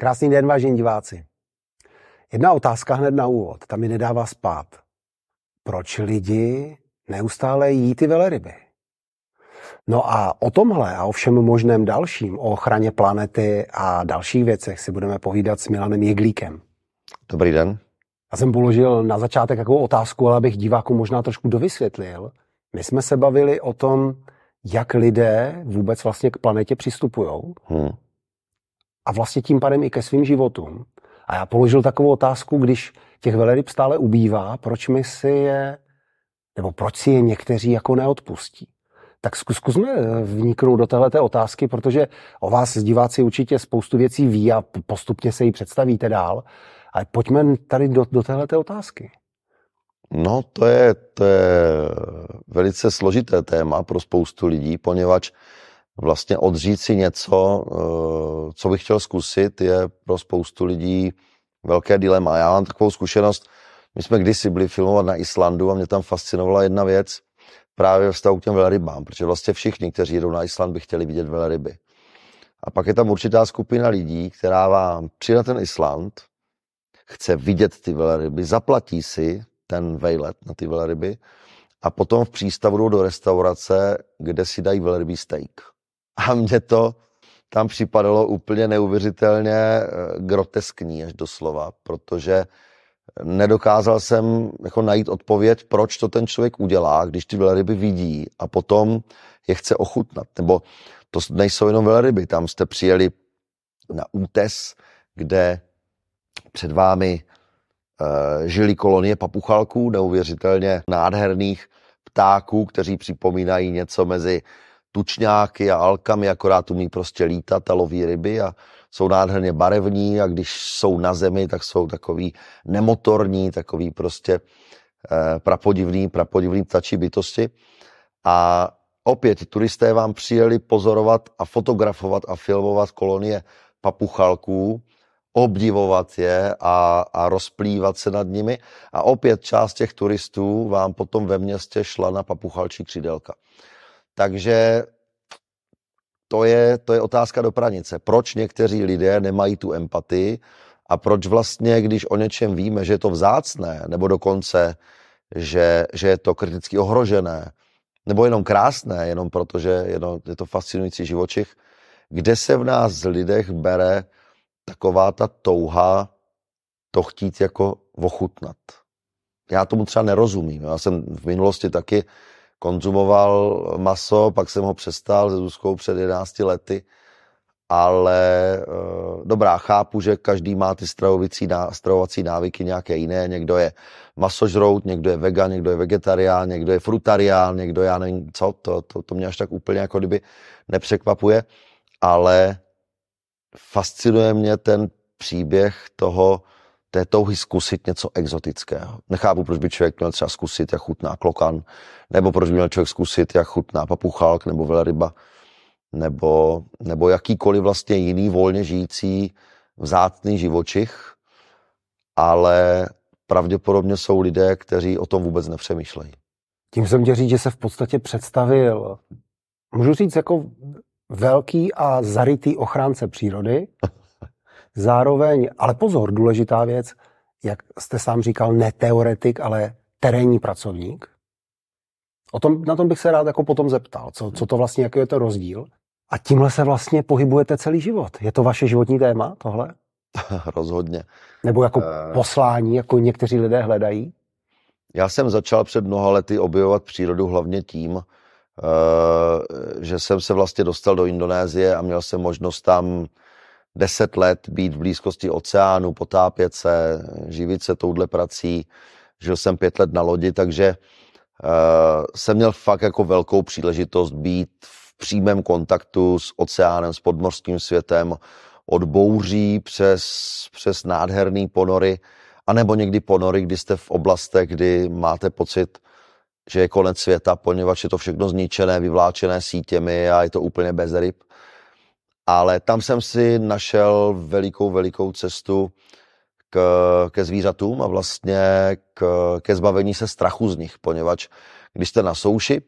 Krásný den, vážení diváci. Jedna otázka hned na úvod, ta mi nedává spát. Proč lidi neustále jí ty veleryby? No a o tomhle a o všem možném dalším, o ochraně planety a dalších věcech si budeme povídat s Milanem Jeglíkem. Dobrý den. Já jsem položil na začátek takovou otázku, ale abych divákům možná trošku dovysvětlil. My jsme se bavili o tom, jak lidé vůbec vlastně k planetě přistupují. Hmm. A vlastně tím pádem i ke svým životům. A já položil takovou otázku, když těch veleryb stále ubývá, proč my si je, nebo proč si je někteří jako neodpustí. Tak zkus, zkusme vniknout do této otázky, protože o vás diváci určitě spoustu věcí ví a postupně se ji představíte dál. Ale pojďme tady do, do této otázky. No, to je, to je velice složité téma pro spoustu lidí, poněvadž vlastně odřít si něco, eh, co bych chtěl zkusit, je pro spoustu lidí velké dilema. Já mám takovou zkušenost, my jsme kdysi byli filmovat na Islandu a mě tam fascinovala jedna věc právě ve vztahu k těm velrybám, protože vlastně všichni, kteří jedou na Island, by chtěli vidět velryby. A pak je tam určitá skupina lidí, která vám přijde na ten Island, chce vidět ty velryby, zaplatí si ten vejlet na ty velryby a potom v přístavu jdou do restaurace, kde si dají velrybí steak. A mně to tam připadalo úplně neuvěřitelně eh, groteskní až doslova, protože nedokázal jsem jako najít odpověď, proč to ten člověk udělá, když ty velryby vidí a potom je chce ochutnat. Nebo to nejsou jenom velryby, tam jste přijeli na útes, kde před vámi e, žili kolonie papuchalků, neuvěřitelně nádherných ptáků, kteří připomínají něco mezi tučňáky a alkami, akorát umí prostě lítat a loví ryby a jsou nádherně barevní a když jsou na zemi, tak jsou takový nemotorní, takový prostě eh, prapodivný, prapodivný ptačí bytosti. A opět turisté vám přijeli pozorovat a fotografovat a filmovat kolonie papuchalků, obdivovat je a, a rozplývat se nad nimi. A opět část těch turistů vám potom ve městě šla na papuchalčí křidelka. Takže to je, to je otázka do pranice. Proč někteří lidé nemají tu empatii a proč vlastně, když o něčem víme, že je to vzácné, nebo dokonce, že, že je to kriticky ohrožené, nebo jenom krásné, jenom protože je, je to fascinující živočich, kde se v nás lidech bere taková ta touha to chtít jako ochutnat. Já tomu třeba nerozumím. Já jsem v minulosti taky konzumoval maso, pak jsem ho přestal se Zuzkou před 11 lety, ale e, dobrá, chápu, že každý má ty stravovací návyky nějaké jiné, někdo je masožrout, někdo je vegan, někdo je vegetarián, někdo je frutarián, někdo já nevím co, to, to, to mě až tak úplně jako kdyby nepřekvapuje, ale fascinuje mě ten příběh toho, té touhy zkusit něco exotického. Nechápu, proč by člověk měl třeba zkusit, jak chutná klokan, nebo proč by měl člověk zkusit, jak chutná papuchalk nebo velryba, nebo, nebo jakýkoliv vlastně jiný volně žijící vzácný živočich, ale pravděpodobně jsou lidé, kteří o tom vůbec nepřemýšlejí. Tím jsem tě říct, že se v podstatě představil, můžu říct, jako velký a zarytý ochránce přírody, Zároveň, ale pozor, důležitá věc, jak jste sám říkal, ne teoretik, ale terénní pracovník. O tom, na tom bych se rád jako potom zeptal, co, co to vlastně, jaký je to rozdíl. A tímhle se vlastně pohybujete celý život. Je to vaše životní téma, tohle? Rozhodně. Nebo jako uh... poslání, jako někteří lidé hledají? Já jsem začal před mnoha lety objevovat přírodu hlavně tím, uh, že jsem se vlastně dostal do Indonésie a měl jsem možnost tam deset let být v blízkosti oceánu, potápět se, živit se touhle prací. Žil jsem pět let na lodi, takže uh, jsem měl fakt jako velkou příležitost být v přímém kontaktu s oceánem, s podmorským světem, od bouří přes, přes nádherný ponory, anebo někdy ponory, kdy jste v oblastech, kdy máte pocit, že je konec světa, poněvadž je to všechno zničené, vyvláčené sítěmi a je to úplně bez ryb ale tam jsem si našel velikou, velikou cestu k, ke zvířatům a vlastně k, ke zbavení se strachu z nich, poněvadž když jste na souši,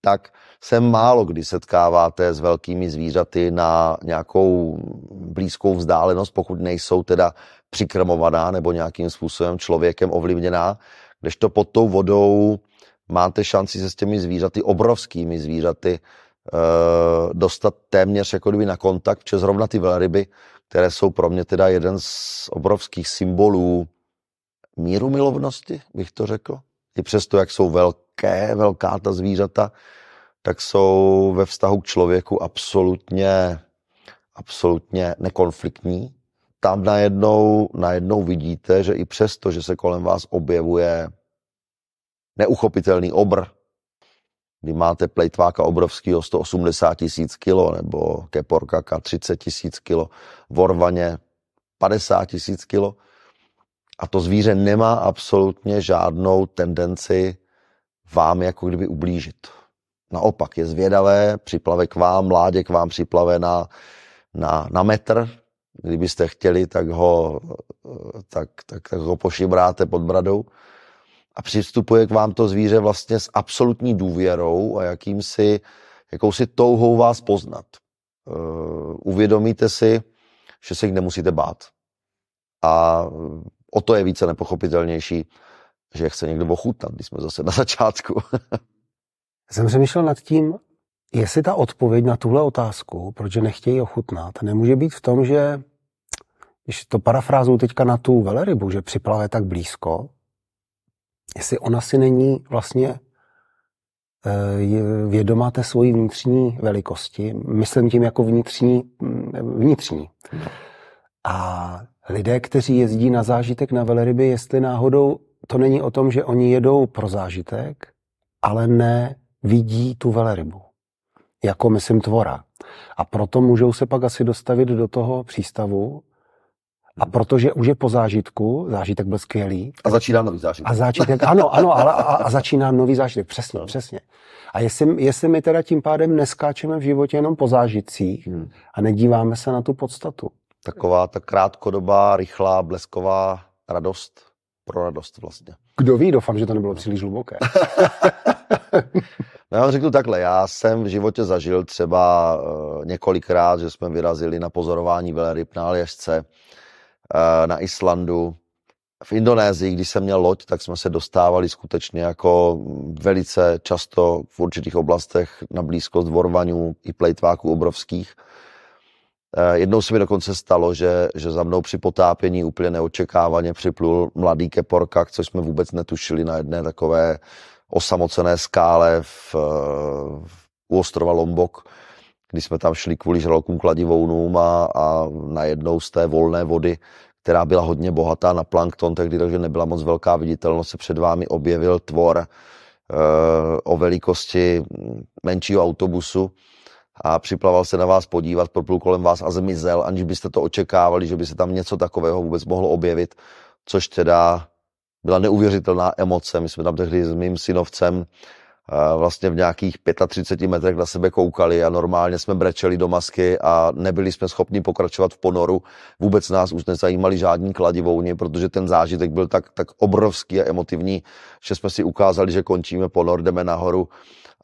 tak se málo kdy setkáváte s velkými zvířaty na nějakou blízkou vzdálenost, pokud nejsou teda přikrmovaná nebo nějakým způsobem člověkem ovlivněná, to pod tou vodou máte šanci se s těmi zvířaty, obrovskými zvířaty, dostat téměř jako kdyby na kontakt, protože zrovna ty velryby, které jsou pro mě teda jeden z obrovských symbolů míru milovnosti, bych to řekl. I přesto, jak jsou velké, velká ta zvířata, tak jsou ve vztahu k člověku absolutně, absolutně nekonfliktní. Tam najednou, najednou vidíte, že i přesto, že se kolem vás objevuje neuchopitelný obr, kdy máte plejtváka obrovského 180 tisíc kilo nebo keporkaka 30 tisíc kilo, vorvaně 50 tisíc kilo. A to zvíře nemá absolutně žádnou tendenci vám jako kdyby ublížit. Naopak je zvědavé, připlave k vám, mládě k vám připlave na, na, na metr, kdybyste chtěli, tak ho, tak, tak, tak ho pošibráte pod bradou a přistupuje k vám to zvíře vlastně s absolutní důvěrou a jakýmsi, jakousi touhou vás poznat. Uh, uvědomíte si, že se jich nemusíte bát. A o to je více nepochopitelnější, že chce někdo ochutnat, když jsme zase na začátku. Jsem přemýšlel nad tím, jestli ta odpověď na tuhle otázku, proč nechtějí ochutnat, nemůže být v tom, že když to parafrázuju teďka na tu velerybu, že připlave tak blízko, jestli ona si není vlastně eh, vědomá té svojí vnitřní velikosti, myslím tím jako vnitřní, mm, vnitřní. A lidé, kteří jezdí na zážitek na veleryby, jestli náhodou to není o tom, že oni jedou pro zážitek, ale ne vidí tu velerybu. Jako, myslím, tvora. A proto můžou se pak asi dostavit do toho přístavu a protože už je po zážitku, zážitek byl skvělý. A začíná nový zážitek. A zážitek, ano, ano, ale a, a začíná nový zážitek, přesně, no. přesně. A jestli, jestli my teda tím pádem neskáčeme v životě jenom po zážitcích hmm. a nedíváme se na tu podstatu. Taková ta krátkodobá, rychlá, blesková radost pro radost vlastně. Kdo ví, doufám, že to nebylo příliš hluboké. no já vám řeknu takhle, já jsem v životě zažil třeba uh, několikrát, že jsme vyrazili na pozorování veleryb na Aljašce, na Islandu, v Indonésii, když jsem měl loď, tak jsme se dostávali skutečně jako velice často v určitých oblastech na blízkost vorvaňů i plejtváků obrovských. Eh, jednou se mi dokonce stalo, že, že za mnou při potápění úplně neočekávaně připlul mladý keporkak, což jsme vůbec netušili na jedné takové osamocené skále v, v, u ostrova Lombok, kdy jsme tam šli kvůli žralokům kladivounům a, a najednou z té volné vody, která byla hodně bohatá na plankton, tehdy, takže nebyla moc velká viditelnost, se před vámi objevil tvor e, o velikosti menšího autobusu a připlaval se na vás podívat, proplul kolem vás a zmizel, aniž byste to očekávali, že by se tam něco takového vůbec mohlo objevit, což teda byla neuvěřitelná emoce. My jsme tam tehdy s mým synovcem vlastně v nějakých 35 metrech na sebe koukali a normálně jsme brečeli do masky a nebyli jsme schopni pokračovat v ponoru. Vůbec nás už nezajímali žádní kladivouni, protože ten zážitek byl tak, tak obrovský a emotivní, že jsme si ukázali, že končíme ponor, jdeme nahoru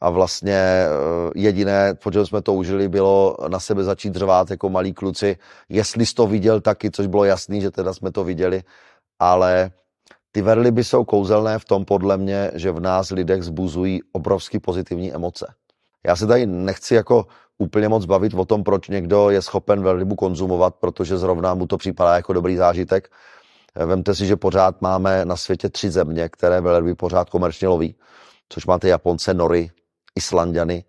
a vlastně eh, jediné, protože jsme to užili, bylo na sebe začít řvát jako malí kluci, jestli jsi to viděl taky, což bylo jasný, že teda jsme to viděli, ale ty verliby jsou kouzelné v tom podle mě, že v nás lidech zbuzují obrovský pozitivní emoce. Já se tady nechci jako úplně moc bavit o tom, proč někdo je schopen velrybu konzumovat, protože zrovna mu to připadá jako dobrý zážitek. Vemte si, že pořád máme na světě tři země, které velryby pořád komerčně loví, což máte Japonce, Nory, Islandiany.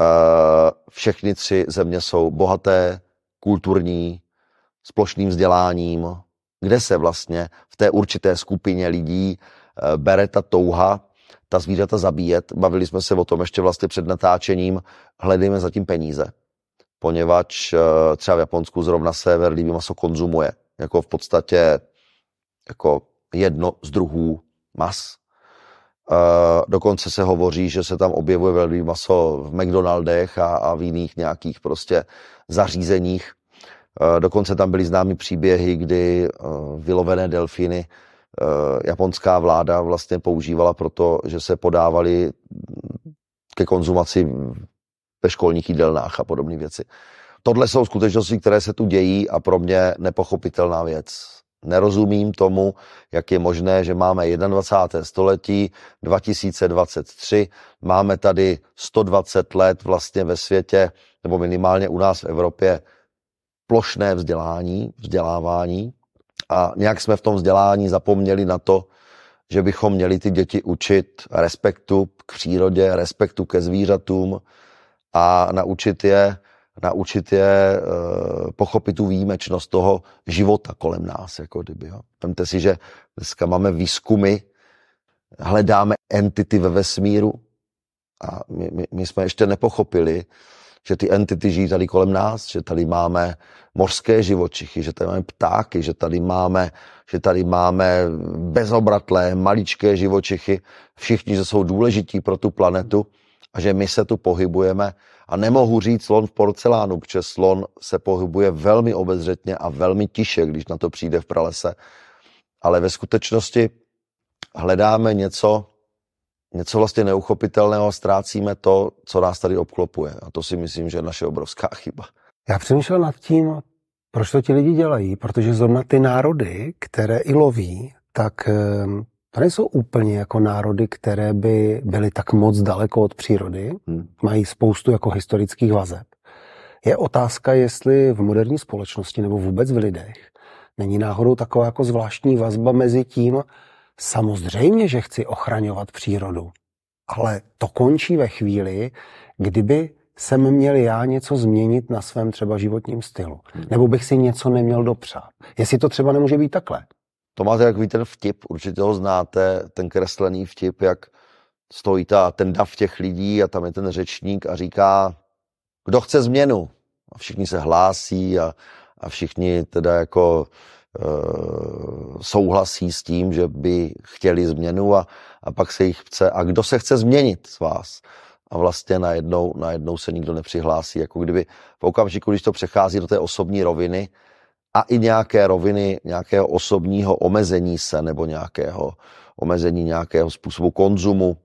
Eh, všechny tři země jsou bohaté, kulturní, s plošným vzděláním, kde se vlastně v té určité skupině lidí eh, bere ta touha ta zvířata zabíjet. Bavili jsme se o tom ještě vlastně před natáčením, hledejme zatím peníze. Poněvadž eh, třeba v Japonsku zrovna se verlivý maso konzumuje. Jako v podstatě jako jedno z druhů mas. Uh, dokonce se hovoří, že se tam objevuje velmi maso v McDonaldech a, a v jiných nějakých prostě zařízeních. Uh, dokonce tam byly známy příběhy, kdy uh, vylovené delfíny japonská vláda vlastně používala proto, že se podávali ke konzumaci ve školních jídelnách a podobné věci. Tohle jsou skutečnosti, které se tu dějí a pro mě nepochopitelná věc. Nerozumím tomu, jak je možné, že máme 21. století 2023, máme tady 120 let vlastně ve světě, nebo minimálně u nás v Evropě, plošné vzdělání, vzdělávání a nějak jsme v tom vzdělání zapomněli na to, že bychom měli ty děti učit respektu k přírodě, respektu ke zvířatům a naučit je, naučit je uh, pochopit tu výjimečnost toho života kolem nás. Jako kdyby, jo. Vemte si, že dneska máme výzkumy, hledáme entity ve vesmíru a my, my, my jsme ještě nepochopili, že ty entity žijí tady kolem nás, že tady máme mořské živočichy, že tady máme ptáky, že tady máme, že tady máme bezobratlé, maličké živočichy, všichni, že jsou důležití pro tu planetu a že my se tu pohybujeme. A nemohu říct slon v porcelánu, protože slon se pohybuje velmi obezřetně a velmi tiše, když na to přijde v pralese. Ale ve skutečnosti hledáme něco, něco vlastně neuchopitelného ztrácíme to, co nás tady obklopuje. A to si myslím, že je naše obrovská chyba. Já přemýšlel nad tím, proč to ti lidi dělají, protože zrovna ty národy, které i loví, tak ehm, to nejsou úplně jako národy, které by byly tak moc daleko od přírody, hmm. mají spoustu jako historických vazeb. Je otázka, jestli v moderní společnosti nebo vůbec v lidech není náhodou taková jako zvláštní vazba mezi tím, samozřejmě, že chci ochraňovat přírodu, ale to končí ve chvíli, kdyby jsem měl já něco změnit na svém třeba životním stylu. Hmm. Nebo bych si něco neměl dopřát. Jestli to třeba nemůže být takhle. To máte jak ten vtip, určitě ho znáte, ten kreslený vtip, jak stojí ta, ten dav těch lidí a tam je ten řečník a říká, kdo chce změnu? A všichni se hlásí a, a všichni teda jako souhlasí s tím, že by chtěli změnu a, a pak se jich chce, a kdo se chce změnit z vás? a vlastně najednou, najednou se nikdo nepřihlásí. Jako kdyby v okamžiku, když to přechází do té osobní roviny a i nějaké roviny nějakého osobního omezení se nebo nějakého omezení nějakého způsobu konzumu,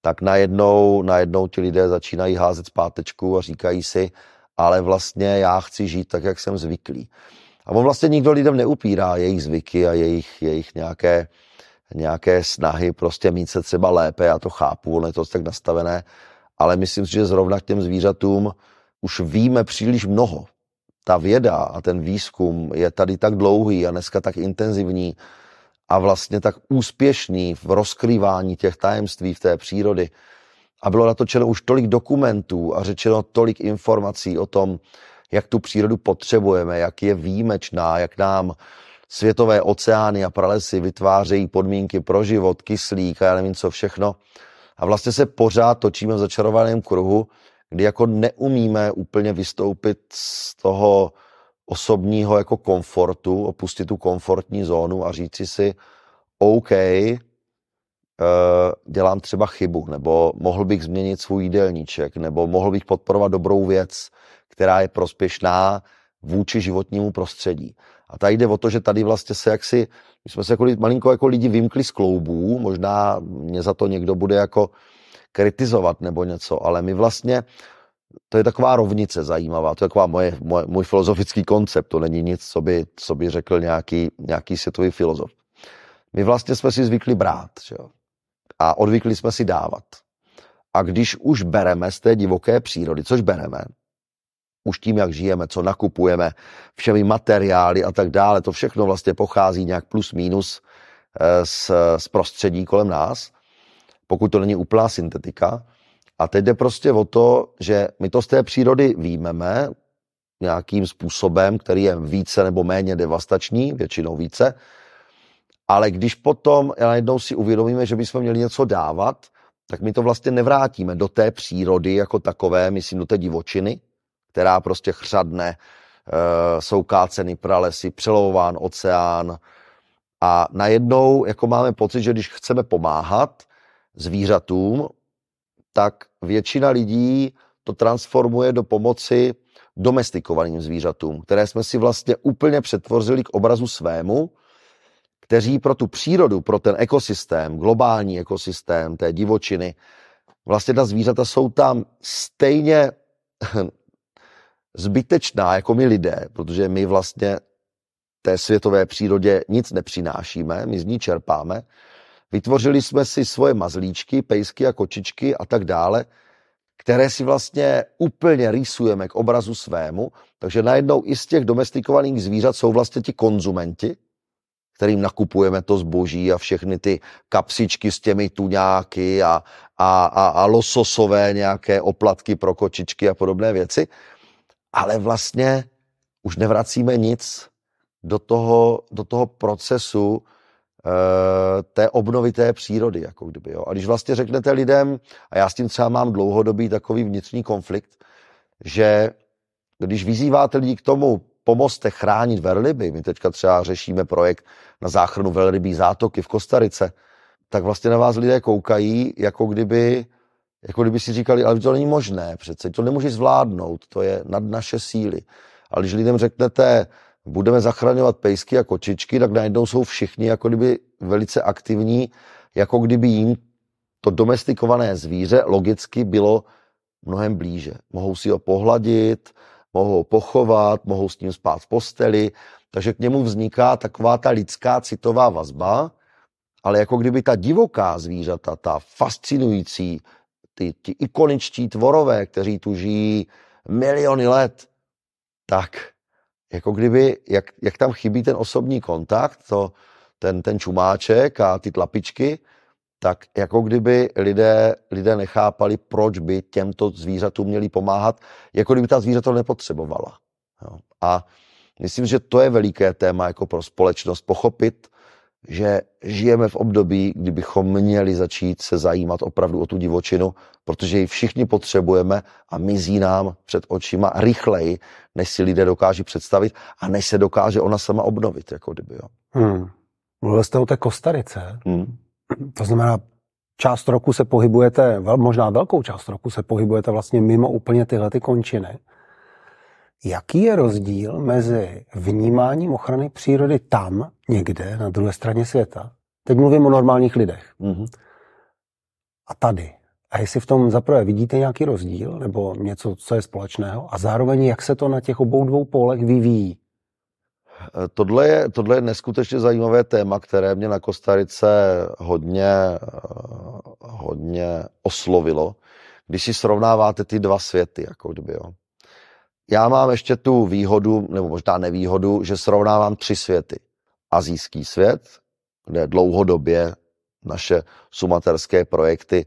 tak najednou, najednou ti lidé začínají házet zpátečku a říkají si, ale vlastně já chci žít tak, jak jsem zvyklý. A on vlastně nikdo lidem neupírá jejich zvyky a jejich, jejich nějaké, nějaké snahy prostě mít se třeba lépe, já to chápu, ono je to tak nastavené, ale myslím si, že zrovna k těm zvířatům už víme příliš mnoho. Ta věda a ten výzkum je tady tak dlouhý a dneska tak intenzivní a vlastně tak úspěšný v rozkrývání těch tajemství v té přírody. A bylo natočeno už tolik dokumentů a řečeno tolik informací o tom, jak tu přírodu potřebujeme, jak je výjimečná, jak nám světové oceány a pralesy vytvářejí podmínky pro život, kyslík a já nevím co všechno, a vlastně se pořád točíme v začarovaném kruhu, kdy jako neumíme úplně vystoupit z toho osobního jako komfortu, opustit tu komfortní zónu a říci si, OK, eh, dělám třeba chybu, nebo mohl bych změnit svůj jídelníček, nebo mohl bych podporovat dobrou věc, která je prospěšná vůči životnímu prostředí. A tady jde o to, že tady vlastně se jaksi, my jsme se jako malinko jako lidi vymkli z kloubů, možná mě za to někdo bude jako kritizovat nebo něco, ale my vlastně, to je taková rovnice zajímavá, to je taková moje, moje, můj filozofický koncept, to není nic, co by, co by řekl nějaký, nějaký světový filozof. My vlastně jsme si zvykli brát, že jo? a odvykli jsme si dávat. A když už bereme z té divoké přírody, což bereme, už tím, jak žijeme, co nakupujeme, všemi materiály a tak dále, to všechno vlastně pochází nějak plus minus eh, z, z prostředí kolem nás, pokud to není úplná syntetika. A teď jde prostě o to, že my to z té přírody výjmeme nějakým způsobem, který je více nebo méně devastační, většinou více, ale když potom najednou si uvědomíme, že bychom měli něco dávat, tak my to vlastně nevrátíme do té přírody jako takové, myslím do té divočiny, která prostě chřadne, eh, jsou káceny pralesy, přelovován oceán. A najednou jako máme pocit, že když chceme pomáhat zvířatům, tak většina lidí to transformuje do pomoci domestikovaným zvířatům, které jsme si vlastně úplně přetvořili k obrazu svému, kteří pro tu přírodu, pro ten ekosystém, globální ekosystém té divočiny, vlastně ta zvířata jsou tam stejně zbytečná jako my lidé, protože my vlastně té světové přírodě nic nepřinášíme, my z ní čerpáme. Vytvořili jsme si svoje mazlíčky, pejsky a kočičky a tak dále, které si vlastně úplně rýsujeme k obrazu svému, takže najednou i z těch domestikovaných zvířat jsou vlastně ti konzumenti, kterým nakupujeme to zboží a všechny ty kapsičky s těmi tuňáky a, a, a, a lososové nějaké oplatky pro kočičky a podobné věci. Ale vlastně už nevracíme nic do toho, do toho procesu e, té obnovité přírody. Jako kdyby, jo. A když vlastně řeknete lidem, a já s tím třeba mám dlouhodobý takový vnitřní konflikt, že když vyzýváte lidi k tomu, pomozte chránit velryby, my teďka třeba řešíme projekt na záchranu velrybí zátoky v Kostarice, tak vlastně na vás lidé koukají, jako kdyby, jako kdyby si říkali, ale to není možné přece, to nemůžeš zvládnout, to je nad naše síly. Ale když lidem řeknete, budeme zachraňovat pejsky a kočičky, tak najednou jsou všichni jako kdyby velice aktivní, jako kdyby jim to domestikované zvíře logicky bylo mnohem blíže. Mohou si ho pohladit, mohou ho pochovat, mohou s ním spát v posteli, takže k němu vzniká taková ta lidská citová vazba, ale jako kdyby ta divoká zvířata, ta fascinující, ty, ty ikoničtí tvorové, kteří tu žijí miliony let, tak jako kdyby, jak, jak tam chybí ten osobní kontakt, to, ten, ten čumáček a ty tlapičky, tak jako kdyby lidé, lidé nechápali, proč by těmto zvířatům měli pomáhat, jako kdyby ta zvířata nepotřebovala. Jo. A myslím, že to je veliké téma jako pro společnost pochopit, že žijeme v období, kdy bychom měli začít se zajímat opravdu o tu divočinu, protože ji všichni potřebujeme a mizí nám před očima rychleji, než si lidé dokáží představit a než se dokáže ona sama obnovit. Jako kdyby, jo. Hmm. Mluvil jste o té Kostarice. Hmm. To znamená, část roku se pohybujete, možná velkou část roku se pohybujete vlastně mimo úplně tyhle ty končiny. Jaký je rozdíl mezi vnímáním ochrany přírody tam, někde, na druhé straně světa? Teď mluvím o normálních lidech. Mm-hmm. A tady. A jestli v tom zaprvé vidíte nějaký rozdíl, nebo něco, co je společného, a zároveň jak se to na těch obou dvou polech vyvíjí? Tohle je, tohle je neskutečně zajímavé téma, které mě na Kostarice hodně, hodně oslovilo, když si srovnáváte ty dva světy. Jako kdyby, jo. Já mám ještě tu výhodu, nebo možná nevýhodu, že srovnávám tři světy. Azijský svět, kde dlouhodobě naše sumaterské projekty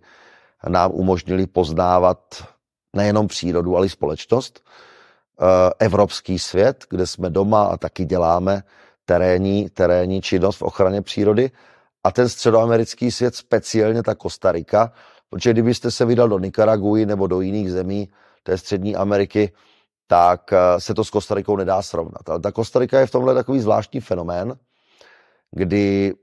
nám umožnili poznávat nejenom přírodu, ale i společnost. Eh, evropský svět, kde jsme doma a taky děláme terénní, terénní činnost v ochraně přírody a ten středoamerický svět, speciálně ta Kostarika, protože kdybyste se vydal do Nikaraguji nebo do jiných zemí té střední Ameriky, tak eh, se to s Kostarikou nedá srovnat. Ale ta Kostarika je v tomhle takový zvláštní fenomén, kdy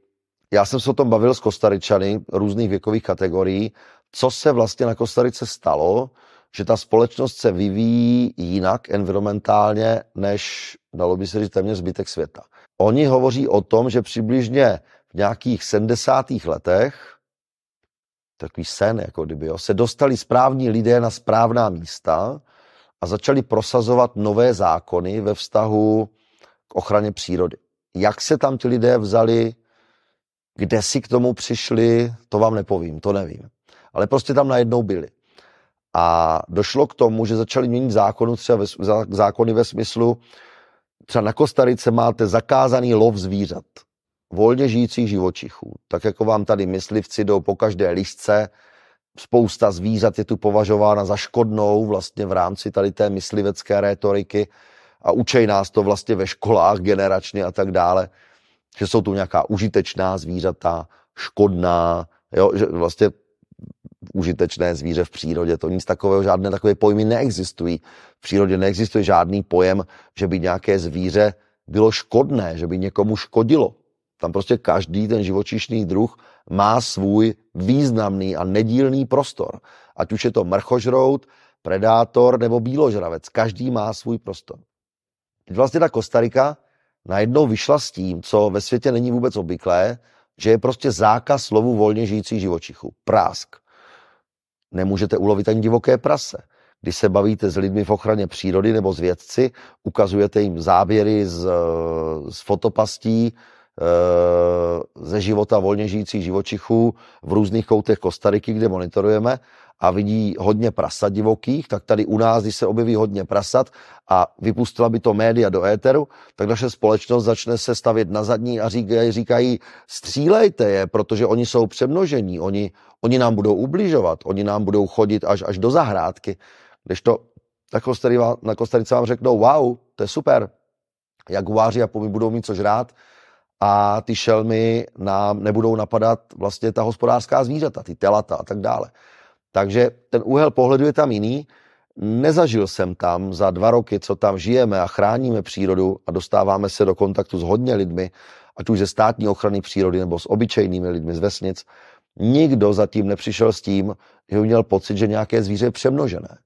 já jsem se o tom bavil s Kostaričany různých věkových kategorií, co se vlastně na Kostarice stalo, že ta společnost se vyvíjí jinak environmentálně, než dalo by se říct téměř zbytek světa. Oni hovoří o tom, že přibližně v nějakých 70. letech, takový sen, jako kdyby, jo, se dostali správní lidé na správná místa a začali prosazovat nové zákony ve vztahu k ochraně přírody. Jak se tam ti lidé vzali, kde si k tomu přišli, to vám nepovím, to nevím. Ale prostě tam najednou byli. A došlo k tomu, že začali měnit zákonu, třeba ve, zákony ve smyslu, třeba na Kostarice máte zakázaný lov zvířat, volně žijících živočichů. Tak jako vám tady myslivci jdou po každé lišce, spousta zvířat je tu považována za škodnou vlastně v rámci tady té myslivecké rétoriky a učej nás to vlastně ve školách generačně a tak dále, že jsou tu nějaká užitečná zvířata, škodná, jo, že vlastně užitečné zvíře v přírodě. To nic takového, žádné takové pojmy neexistují. V přírodě neexistuje žádný pojem, že by nějaké zvíře bylo škodné, že by někomu škodilo. Tam prostě každý ten živočišný druh má svůj významný a nedílný prostor. Ať už je to mrchožrout, predátor nebo bíložravec. Každý má svůj prostor. Teď vlastně ta Kostarika najednou vyšla s tím, co ve světě není vůbec obvyklé, že je prostě zákaz slovu volně žijících živočichů. Prásk nemůžete ulovit ani divoké prase. Když se bavíte s lidmi v ochraně přírody nebo s vědci, ukazujete jim záběry z, z fotopastí, ze života volně žijících živočichů v různých koutech Kostariky, kde monitorujeme a vidí hodně prasat divokých, tak tady u nás, když se objeví hodně prasat a vypustila by to média do éteru, tak naše společnost začne se stavět na zadní a říkají, říkají střílejte je, protože oni jsou přemnožení, oni, oni nám budou ubližovat, oni nám budou chodit až, až do zahrádky. Když to na, na Kostarice vám řeknou, wow, to je super, jaguáři a pomy budou mít co žrát a ty šelmy nám nebudou napadat vlastně ta hospodářská zvířata, ty telata a tak dále. Takže ten úhel pohledu je tam jiný. Nezažil jsem tam za dva roky, co tam žijeme a chráníme přírodu a dostáváme se do kontaktu s hodně lidmi, ať už ze státní ochrany přírody nebo s obyčejnými lidmi z vesnic, nikdo zatím nepřišel s tím, že by měl pocit, že nějaké zvíře je přemnožené.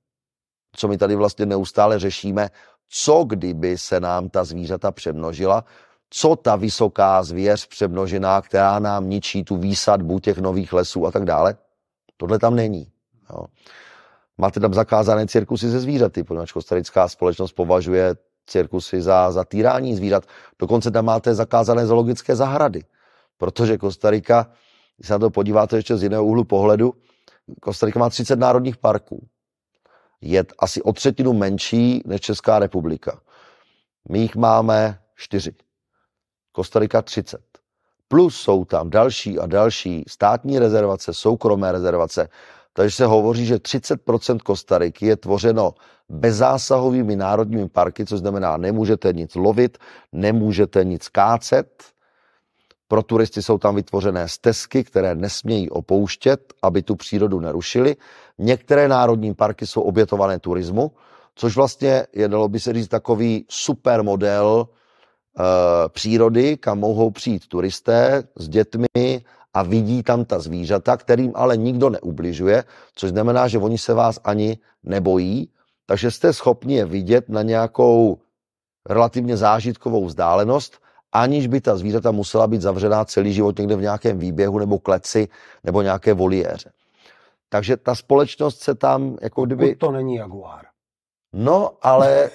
Co my tady vlastně neustále řešíme, co kdyby se nám ta zvířata přemnožila, co ta vysoká zvěř přemnožená, která nám ničí tu výsadbu těch nových lesů a tak dále. Tohle tam není. Jo. Máte tam zakázané cirkusy ze zvířaty, poněvadž kostarická společnost považuje cirkusy za, týrání zvířat. Dokonce tam máte zakázané zoologické zahrady, protože Kostarika, když se na to podíváte ještě z jiného úhlu pohledu, Kostarika má 30 národních parků. Je asi o třetinu menší než Česká republika. My jich máme čtyři. Kostarika 30. Plus jsou tam další a další státní rezervace, soukromé rezervace, takže se hovoří, že 30% Kostariky je tvořeno bezzásahovými národními parky, což znamená, nemůžete nic lovit, nemůžete nic kácet. Pro turisty jsou tam vytvořené stezky, které nesmějí opouštět, aby tu přírodu nerušili. Některé národní parky jsou obětované turismu, což vlastně je, dalo by se říct, takový super model e, přírody, kam mohou přijít turisté s dětmi, a vidí tam ta zvířata, kterým ale nikdo neubližuje, což znamená, že oni se vás ani nebojí, takže jste schopni je vidět na nějakou relativně zážitkovou vzdálenost, aniž by ta zvířata musela být zavřená celý život někde v nějakém výběhu nebo kleci nebo nějaké voliéře. Takže ta společnost se tam jako kdyby... To není jaguár. No, ale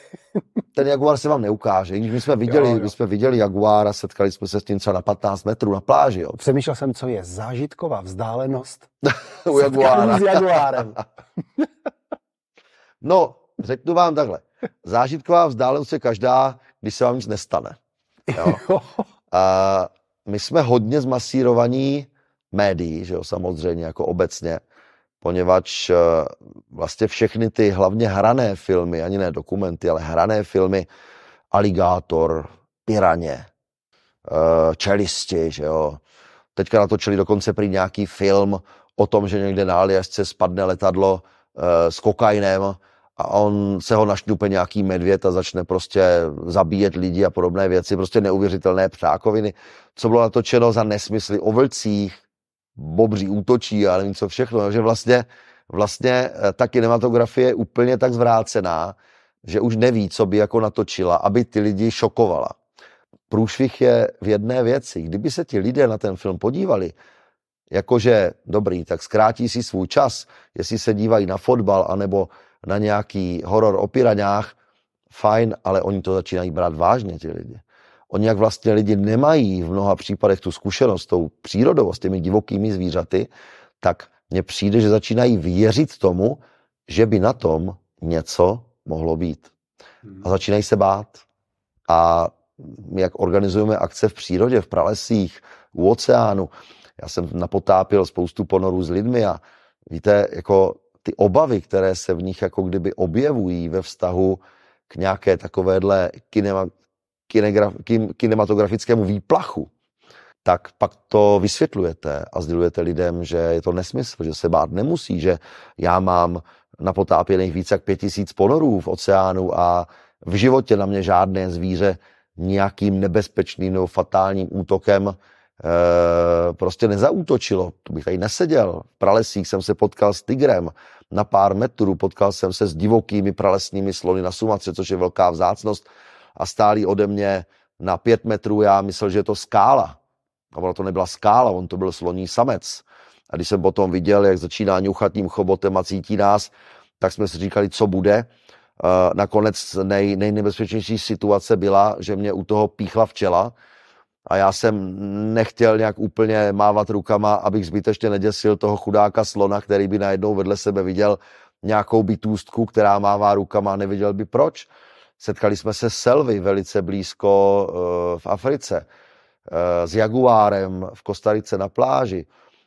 ten Jaguar se vám neukáže. Když my jsme viděli, jo, jo. My jsme viděli Jaguara, setkali jsme se s tím třeba na 15 metrů na pláži. Jo. Přemýšlel jsem, co je zážitková vzdálenost u Jaguára. s Jaguárem. no, řeknu vám takhle. Zážitková vzdálenost je každá, když se vám nic nestane. Jo. A my jsme hodně zmasírovaní médií, že jo, samozřejmě, jako obecně poněvadž eh, vlastně všechny ty hlavně hrané filmy, ani ne dokumenty, ale hrané filmy, Aligátor, Piraně, eh, Čelisti, že jo. Teďka natočili dokonce prý nějaký film o tom, že někde na Aliasce spadne letadlo eh, s kokainem a on se ho našňupe nějaký medvěd a začne prostě zabíjet lidi a podobné věci, prostě neuvěřitelné přákoviny, co bylo natočeno za nesmysly o vlcích, bobří útočí a nevím co všechno, že vlastně, vlastně eh, ta kinematografie je úplně tak zvrácená, že už neví, co by jako natočila, aby ty lidi šokovala. Průšvih je v jedné věci. Kdyby se ti lidé na ten film podívali, jakože dobrý, tak zkrátí si svůj čas, jestli se dívají na fotbal anebo na nějaký horor o piraňách, fajn, ale oni to začínají brát vážně, ti lidi. Oni jak vlastně lidi nemají v mnoha případech tu zkušenost s tou přírodou, s těmi divokými zvířaty, tak mně přijde, že začínají věřit tomu, že by na tom něco mohlo být. A začínají se bát. A my jak organizujeme akce v přírodě, v pralesích, u oceánu, já jsem napotápil spoustu ponorů s lidmi a víte, jako ty obavy, které se v nich jako kdyby objevují ve vztahu k nějaké takovéhle kinema, kinematografickému výplachu, tak pak to vysvětlujete a sdělujete lidem, že je to nesmysl, že se bát nemusí, že já mám na potápěných více jak pět tisíc ponorů v oceánu a v životě na mě žádné zvíře nějakým nebezpečným nebo fatálním útokem e, prostě nezaútočilo. To bych tady neseděl. V pralesích jsem se potkal s tigrem na pár metrů, potkal jsem se s divokými pralesními slony na Sumatře, což je velká vzácnost a stálý ode mě na pět metrů, já myslel, že je to skála. A ono to nebyla skála, on to byl sloní samec. A když jsem potom viděl, jak začíná ňuchat tím chobotem a cítí nás, tak jsme si říkali, co bude. Nakonec nej, nejnebezpečnější situace byla, že mě u toho píchla včela a já jsem nechtěl nějak úplně mávat rukama, abych zbytečně neděsil toho chudáka slona, který by najednou vedle sebe viděl nějakou bytůstku, která mává rukama a neviděl by proč. Setkali jsme se s Selvy velice blízko uh, v Africe, uh, s jaguárem v Kostarice na pláži.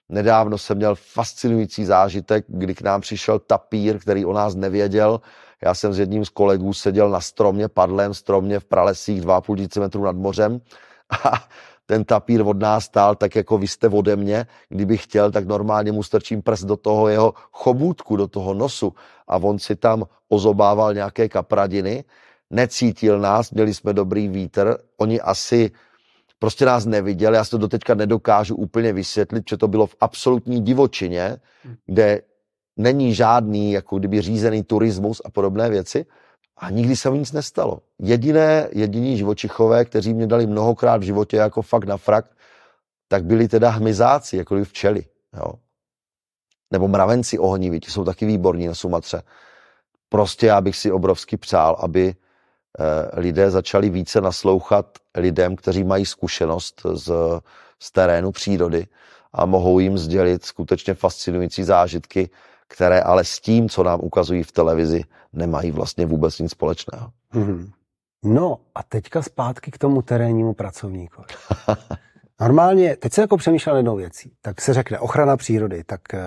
Nedávno jsem měl fascinující zážitek, kdy k nám přišel tapír, který o nás nevěděl. Já jsem s jedním z kolegů seděl na stromě, padlém stromě v pralesích 2,5 cm nad mořem a ten tapír od nás stál tak, jako vy jste ode mě. Kdybych chtěl, tak normálně mu strčím prst do toho jeho chobůtku, do toho nosu a on si tam ozobával nějaké kapradiny. Necítil nás, měli jsme dobrý vítr, oni asi prostě nás neviděli, já si to doteďka nedokážu úplně vysvětlit, že to bylo v absolutní divočině, kde není žádný jako kdyby řízený turismus a podobné věci a nikdy se mi nic nestalo. Jediné, jediní živočichové, kteří mě dali mnohokrát v životě jako fakt na frak, tak byli teda hmyzáci, jako včely. Jo. Nebo mravenci ohniví, ti jsou taky výborní na Sumatře. Prostě já bych si obrovsky přál, aby lidé začali více naslouchat lidem, kteří mají zkušenost z, z terénu přírody a mohou jim sdělit skutečně fascinující zážitky, které ale s tím, co nám ukazují v televizi, nemají vlastně vůbec nic společného. Mm-hmm. No a teďka zpátky k tomu terénnímu pracovníkovi. Normálně, teď se jako přemýšlel jednou věcí, tak se řekne ochrana přírody, tak uh,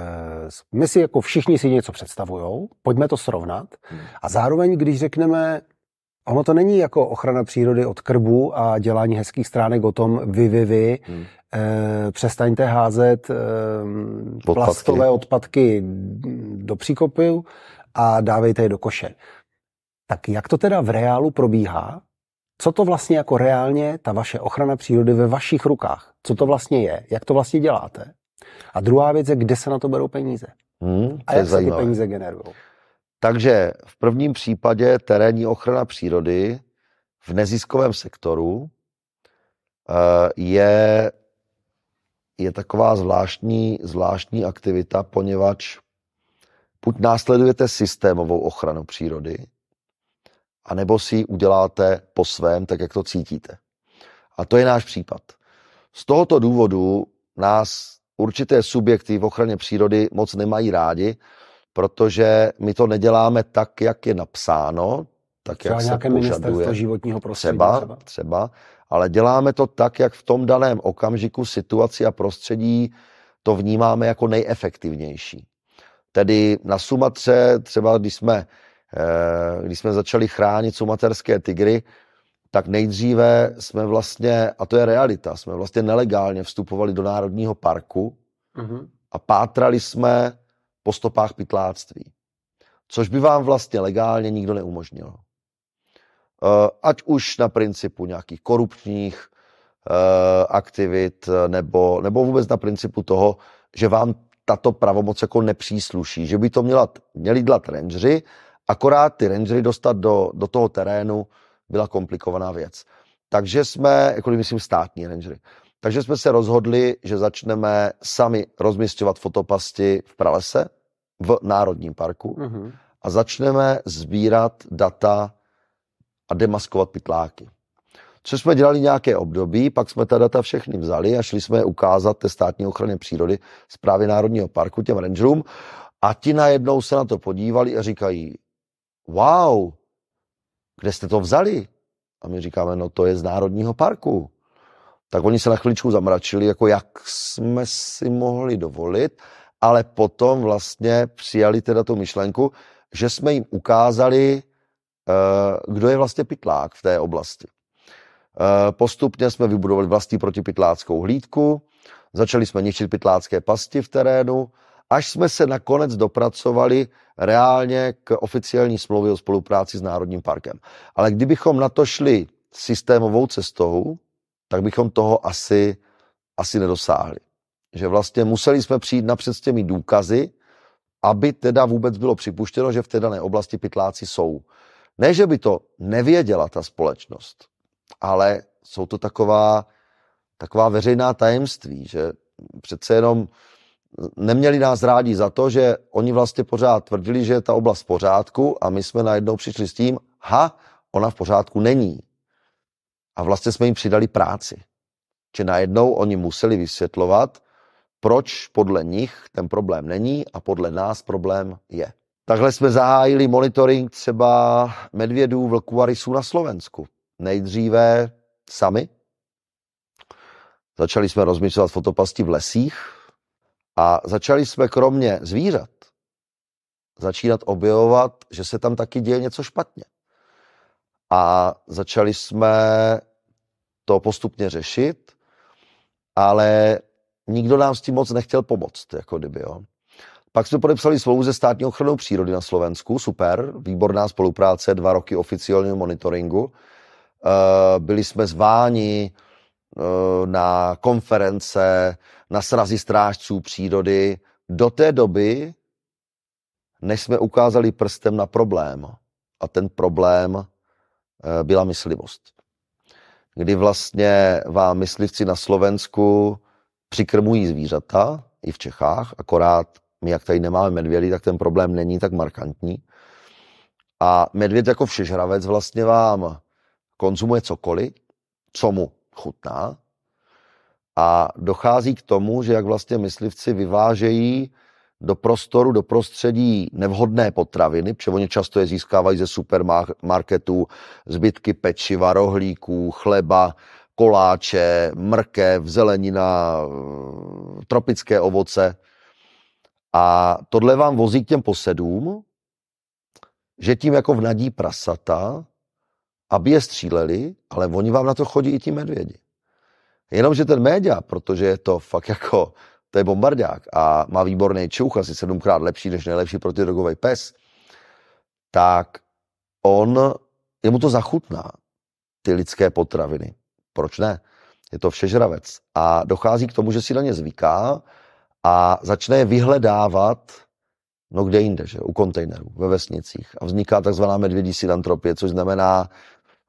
my si jako všichni si něco představujou, pojďme to srovnat hmm. a zároveň, když řekneme, ono to není jako ochrana přírody od krbu a dělání hezkých stránek o tom vy, vy, vy, hmm. eh, přestaňte házet eh, plastové odpadky do příkopu a dávejte je do koše. Tak jak to teda v reálu probíhá? Co to vlastně jako reálně, ta vaše ochrana přírody ve vašich rukách? Co to vlastně je? Jak to vlastně děláte? A druhá věc je, kde se na to berou peníze? Hmm, a jak se ty peníze generují? Takže v prvním případě terénní ochrana přírody v neziskovém sektoru eh, je, je taková zvláštní, zvláštní aktivita, poněvadž buď následujete systémovou ochranu přírody, anebo si ji uděláte po svém, tak jak to cítíte. A to je náš případ. Z tohoto důvodu nás určité subjekty v ochraně přírody moc nemají rádi, protože my to neděláme tak, jak je napsáno, tak, třeba jak se požaduje. životního prostředí. Třeba, třeba, třeba, ale děláme to tak, jak v tom daném okamžiku situaci a prostředí to vnímáme jako nejefektivnější. Tedy na Sumatře, třeba když jsme, eh, když jsme začali chránit sumaterské tygry, tak nejdříve jsme vlastně, a to je realita, jsme vlastně nelegálně vstupovali do Národního parku mm-hmm. a pátrali jsme po stopách pytláctví. Což by vám vlastně legálně nikdo neumožnil. Eh, ať už na principu nějakých korupčních eh, aktivit, nebo, nebo vůbec na principu toho, že vám tato pravomoc jako nepřísluší, že by to měla, měli dělat rangeři, akorát ty rangery dostat do, do toho terénu byla komplikovaná věc. Takže jsme, jako myslím státní rangery, takže jsme se rozhodli, že začneme sami rozměstňovat fotopasti v pralese, v Národním parku mm-hmm. a začneme sbírat data a demaskovat pytláky. Co jsme dělali nějaké období, pak jsme ta data všechny vzali a šli jsme je ukázat té státní ochraně přírody zprávy Národního parku, těm rangerům a ti najednou se na to podívali a říkají, wow, kde jste to vzali? A my říkáme, no to je z Národního parku. Tak oni se na chviličku zamračili, jako jak jsme si mohli dovolit, ale potom vlastně přijali teda tu myšlenku, že jsme jim ukázali, eh, kdo je vlastně pytlák v té oblasti. Eh, postupně jsme vybudovali vlastní protipytláckou hlídku, začali jsme ničit pytlácké pasti v terénu, až jsme se nakonec dopracovali reálně k oficiální smlouvě o spolupráci s Národním parkem. Ale kdybychom na to šli systémovou cestou, tak bychom toho asi, asi nedosáhli. Že vlastně museli jsme přijít napřed s těmi důkazy, aby teda vůbec bylo připuštěno, že v té dané oblasti pytláci jsou. Ne, že by to nevěděla ta společnost, ale jsou to taková, taková veřejná tajemství, že přece jenom neměli nás rádi za to, že oni vlastně pořád tvrdili, že je ta oblast v pořádku a my jsme najednou přišli s tím, ha, ona v pořádku není. A vlastně jsme jim přidali práci. Že najednou oni museli vysvětlovat, proč podle nich ten problém není a podle nás problém je. Takhle jsme zahájili monitoring třeba medvědů, vlků a rysů na Slovensku. Nejdříve sami. Začali jsme rozmyslovat fotopasti v lesích a začali jsme kromě zvířat začínat objevovat, že se tam taky děje něco špatně. A začali jsme to postupně řešit, ale nikdo nám s tím moc nechtěl pomoct, jako kdyby, jo. Pak jsme podepsali smlouvu ze státní ochranou přírody na Slovensku, super, výborná spolupráce, dva roky oficiálního monitoringu. Eh, byli jsme zváni eh, na konference, na srazy strážců přírody. Do té doby, než jsme ukázali prstem na problém. A ten problém eh, byla myslivost. Kdy vlastně vám myslivci na Slovensku přikrmují zvířata, i v Čechách, akorát my, jak tady nemáme medvědy, tak ten problém není tak markantní. A medvěd jako všežravec vlastně vám konzumuje cokoliv, co mu chutná. A dochází k tomu, že jak vlastně myslivci vyvážejí do prostoru, do prostředí nevhodné potraviny, protože oni často je získávají ze supermarketů, zbytky pečiva, rohlíků, chleba, koláče, mrkev, zelenina, tropické ovoce. A tohle vám vozí k těm posedům, že tím jako vnadí prasata, aby je stříleli, ale oni vám na to chodí i ti medvědi. Jenomže ten média, protože je to fakt jako, to je bombardák a má výborný čuch, asi sedmkrát lepší než nejlepší protidrogový pes, tak on, jemu to zachutná, ty lidské potraviny. Proč ne? Je to všežravec. A dochází k tomu, že si na ně zvyká a začne je vyhledávat no kde jinde, že? u kontejnerů, ve vesnicích. A vzniká takzvaná medvědí silantropie, což znamená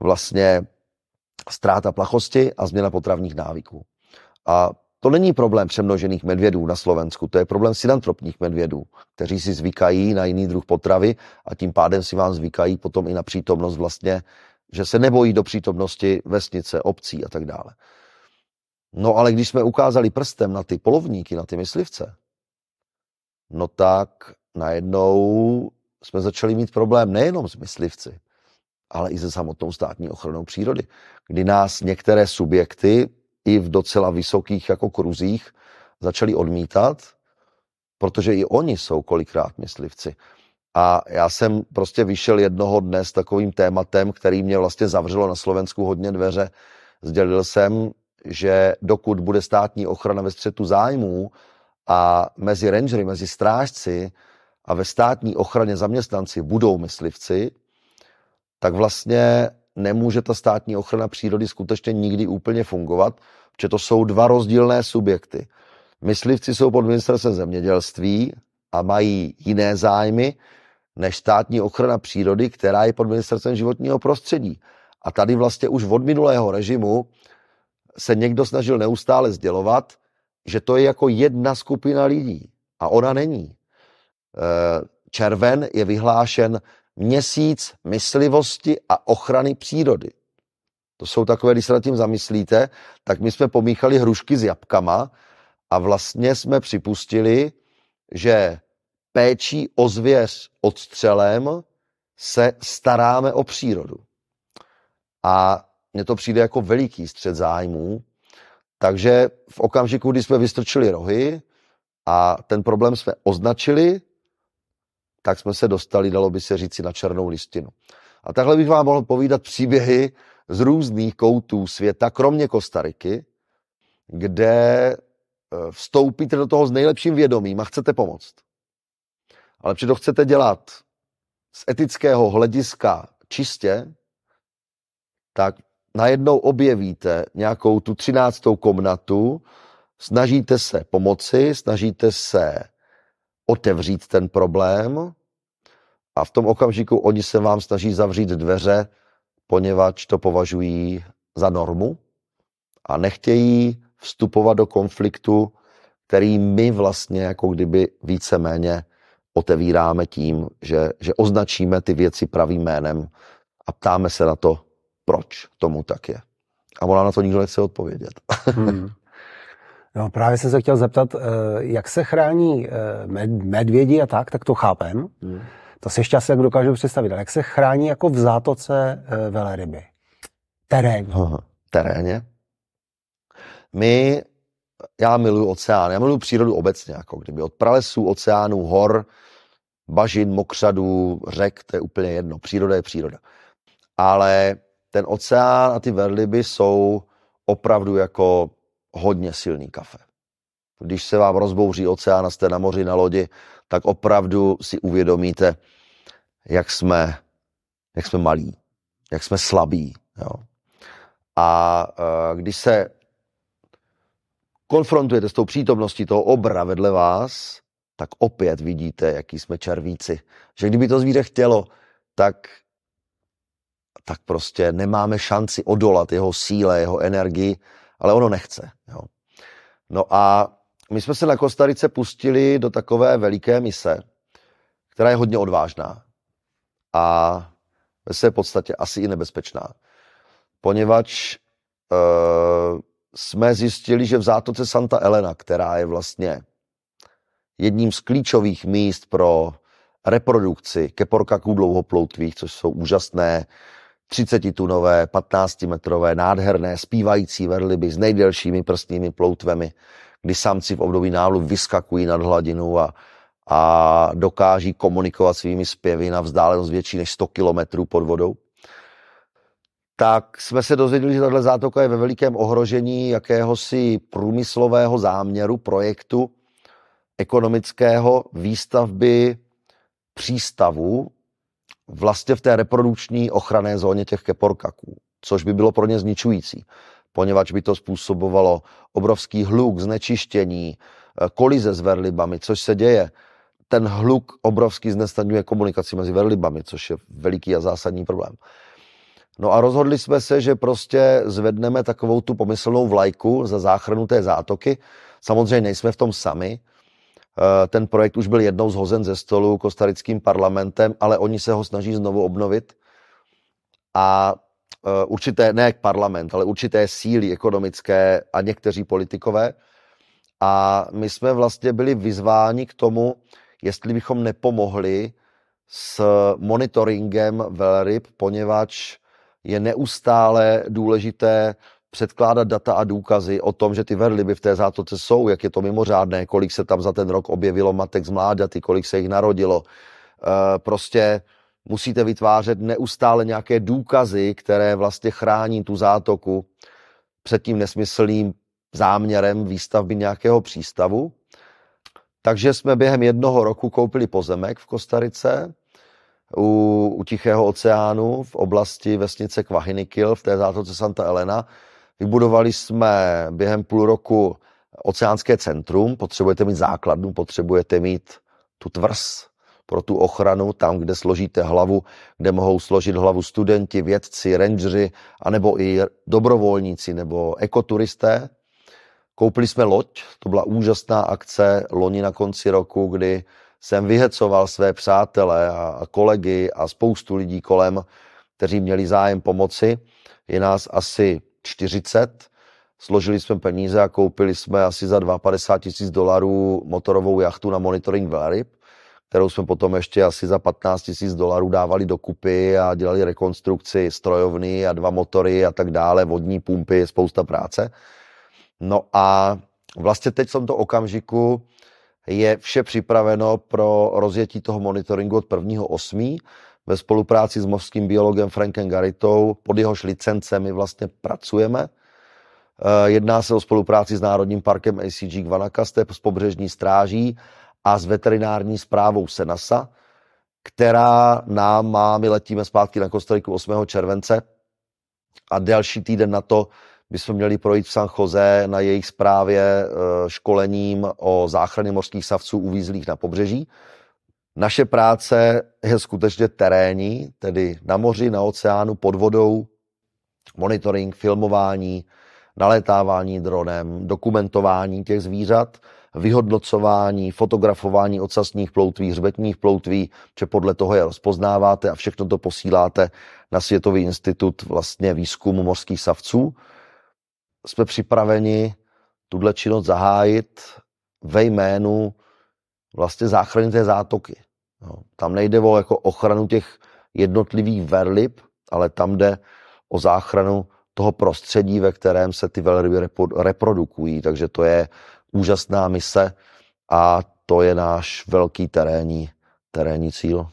vlastně ztráta plachosti a změna potravních návyků. A to není problém přemnožených medvědů na Slovensku, to je problém silantropních medvědů, kteří si zvykají na jiný druh potravy a tím pádem si vám zvykají potom i na přítomnost vlastně, že se nebojí do přítomnosti vesnice, obcí a tak dále. No ale když jsme ukázali prstem na ty polovníky, na ty myslivce, no tak najednou jsme začali mít problém nejenom s myslivci, ale i se samotnou státní ochranou přírody, kdy nás některé subjekty i v docela vysokých jako kruzích začali odmítat, protože i oni jsou kolikrát myslivci. A já jsem prostě vyšel jednoho dne s takovým tématem, který mě vlastně zavřelo na Slovensku hodně dveře. Sdělil jsem, že dokud bude státní ochrana ve střetu zájmů a mezi rangery, mezi strážci a ve státní ochraně zaměstnanci budou myslivci, tak vlastně nemůže ta státní ochrana přírody skutečně nikdy úplně fungovat, protože to jsou dva rozdílné subjekty. Myslivci jsou pod ministerstvem zemědělství a mají jiné zájmy než státní ochrana přírody, která je pod ministerstvem životního prostředí. A tady vlastně už od minulého režimu se někdo snažil neustále sdělovat, že to je jako jedna skupina lidí. A ona není. Eh, červen je vyhlášen měsíc myslivosti a ochrany přírody. To jsou takové, když se nad tím zamyslíte, tak my jsme pomíchali hrušky s jabkama a vlastně jsme připustili, že péčí o zvěř odstřelem se staráme o přírodu. A mně to přijde jako veliký střed zájmů, takže v okamžiku, kdy jsme vystrčili rohy a ten problém jsme označili, tak jsme se dostali, dalo by se říci, na černou listinu. A takhle bych vám mohl povídat příběhy z různých koutů světa, kromě Kostariky, kde eh, vstoupíte do toho s nejlepším vědomím a chcete pomoct. Ale to chcete dělat z etického hlediska čistě, tak najednou objevíte nějakou tu třináctou komnatu, snažíte se pomoci, snažíte se otevřít ten problém a v tom okamžiku oni se vám snaží zavřít dveře, poněvadž to považují za normu a nechtějí vstupovat do konfliktu, který my vlastně jako kdyby víceméně otevíráme tím, že, že označíme ty věci pravým jménem a ptáme se na to, proč tomu tak je. A ona na to nikdo nechce odpovědět. Hmm. No, právě jsem se chtěl zeptat, eh, jak se chrání eh, medvědi a tak, tak to chápem. Hmm. To si ještě asi jak dokážu představit. Ale jak se chrání jako v zátoce eh, veleryby? Terénně. Terénně? My, já miluji oceán, já miluji přírodu obecně, jako kdyby od pralesů, oceánů, hor, bažin, mokřadů, řek, to je úplně jedno. Příroda je příroda. Ale ten oceán a ty verliby jsou opravdu jako hodně silný kafe. Když se vám rozbouří oceán a jste na moři na lodi, tak opravdu si uvědomíte, jak jsme, jak jsme malí, jak jsme slabí. Jo. A uh, když se konfrontujete s tou přítomností toho obra vedle vás, tak opět vidíte, jaký jsme červíci. Že kdyby to zvíře chtělo, tak, tak prostě nemáme šanci odolat jeho síle, jeho energii, ale ono nechce. Jo. No a my jsme se na Kostarice pustili do takové veliké mise, která je hodně odvážná a ve své podstatě asi i nebezpečná. Poněvadž uh, jsme zjistili, že v zátoce Santa Elena, která je vlastně jedním z klíčových míst pro reprodukci keporkaků dlouhoploutvých, což jsou úžasné 30-tunové, 15-metrové, nádherné, zpívající verliby s nejdelšími prstními ploutvemi, kdy samci v období návlu vyskakují nad hladinu a, a dokáží komunikovat svými zpěvy na vzdálenost větší než 100 kilometrů pod vodou, tak jsme se dozvěděli, že tato zátoka je ve velikém ohrožení jakéhosi průmyslového záměru, projektu ekonomického výstavby přístavu vlastně v té reprodukční ochranné zóně těch keporkaků, což by bylo pro ně zničující, poněvadž by to způsobovalo obrovský hluk, znečištění, eh, kolize s verlibami, což se děje. Ten hluk obrovský znesnadňuje komunikaci mezi verlibami, což je veliký a zásadní problém. No a rozhodli jsme se, že prostě zvedneme takovou tu pomyslnou vlajku za záchranu té zátoky. Samozřejmě nejsme v tom sami. Eh, ten projekt už byl jednou zhozen ze stolu kostarickým parlamentem, ale oni se ho snaží znovu obnovit. A eh, určité, ne parlament, ale určité síly ekonomické a někteří politikové. A my jsme vlastně byli vyzváni k tomu, jestli bychom nepomohli s monitoringem velryb, poněvadž je neustále důležité předkládat data a důkazy o tom, že ty verliby v té zátoce jsou, jak je to mimořádné, kolik se tam za ten rok objevilo matek z mláďaty, kolik se jich narodilo. E, prostě musíte vytvářet neustále nějaké důkazy, které vlastně chrání tu zátoku před tím nesmyslným záměrem výstavby nějakého přístavu. Takže jsme během jednoho roku koupili pozemek v Kostarice, u, u Tichého oceánu v oblasti vesnice Kvahinikil v té zátoce Santa Elena Vybudovali jsme během půl roku oceánské centrum, potřebujete mít základnu, potřebujete mít tu tvrz pro tu ochranu, tam, kde složíte hlavu, kde mohou složit hlavu studenti, vědci, rangeři, anebo i dobrovolníci nebo ekoturisté. Koupili jsme loď, to byla úžasná akce loni na konci roku, kdy jsem vyhecoval své přátele a kolegy a spoustu lidí kolem, kteří měli zájem pomoci. Je nás asi 40. Složili jsme peníze a koupili jsme asi za 52 tisíc dolarů motorovou jachtu na monitoring velryb, kterou jsme potom ještě asi za 15 tisíc dolarů dávali dokupy a dělali rekonstrukci strojovny a dva motory a tak dále, vodní pumpy, spousta práce. No a vlastně teď v tomto okamžiku je vše připraveno pro rozjetí toho monitoringu od 1.8 ve spolupráci s mořským biologem Frankem Garitou, pod jehož licencemi my vlastně pracujeme. Eh, jedná se o spolupráci s Národním parkem ACG Guanacaste, s pobřežní stráží a s veterinární zprávou Senasa, která nám má, my letíme zpátky na Kostariku 8. července a další týden na to bychom měli projít v San Jose na jejich zprávě eh, školením o záchraně mořských savců uvízlých na pobřeží. Naše práce je skutečně terénní, tedy na moři, na oceánu, pod vodou, monitoring, filmování, nalétávání dronem, dokumentování těch zvířat vyhodnocování, fotografování ocasních ploutví, hřbetních ploutví, že podle toho je rozpoznáváte a všechno to posíláte na Světový institut vlastně výzkumu mořských savců. Jsme připraveni tuhle činnost zahájit ve jménu vlastně záchrany té zátoky. No, tam nejde o jako ochranu těch jednotlivých verlib, ale tam jde o záchranu toho prostředí, ve kterém se ty velryby reprodukují. Takže to je úžasná mise a to je náš velký terénní, terénní cíl.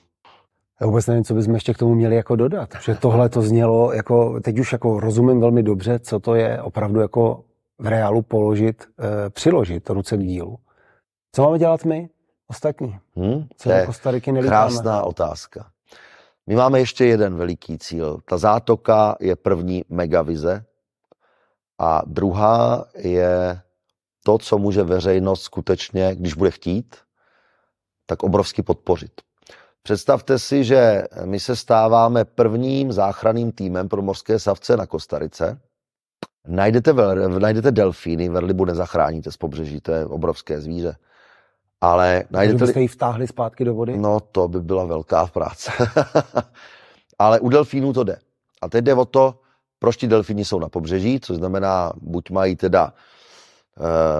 Já vůbec nevím, co bychom ještě k tomu měli jako dodat. Že tohle to znělo, jako, teď už jako rozumím velmi dobře, co to je opravdu jako v reálu položit, e, přiložit ruce k dílu. Co máme dělat my, ostatní? Hmm, co je Kostariky krásná otázka. My máme ještě jeden veliký cíl. Ta zátoka je první megavize a druhá je to, co může veřejnost skutečně, když bude chtít, tak obrovsky podpořit. Představte si, že my se stáváme prvním záchranným týmem pro mořské savce na Kostarice. Najdete, najdete delfíny, verlibu nezachráníte z pobřeží, to je obrovské zvíře. Ale najdete... byste ji vtáhli zpátky do vody? No, to by byla velká práce. Ale u delfínů to jde. A teď jde o to, proč ti delfíni jsou na pobřeží, což znamená, buď mají teda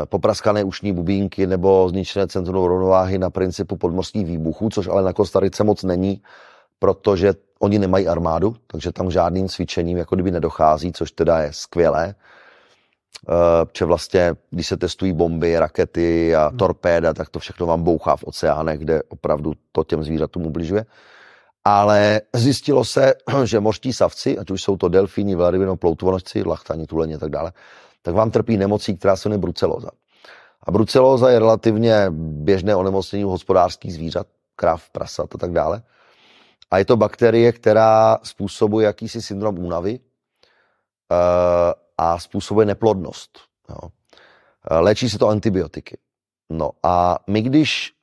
popraskané ušní bubínky nebo zničené centrum rovnováhy na principu podmorských výbuchů, což ale na Kostarice moc není, protože oni nemají armádu, takže tam žádným cvičením jako kdyby nedochází, což teda je skvělé. Eh, že vlastně, když se testují bomby, rakety a hmm. torpéda, tak to všechno vám bouchá v oceánech, kde opravdu to těm zvířatům ubližuje. Ale zjistilo se, že mořští savci, ať už jsou to delfíni, velryby, ploutvonožci, lachtani, tuleni a tak dále, tak vám trpí nemocí, která se jmenuje brucelóza. A brucelóza je relativně běžné onemocnění u hospodářských zvířat, krav, prasat a tak dále. A je to bakterie, která způsobuje jakýsi syndrom únavy, eh, a způsobuje neplodnost. Jo. Léčí se to antibiotiky. No a my, když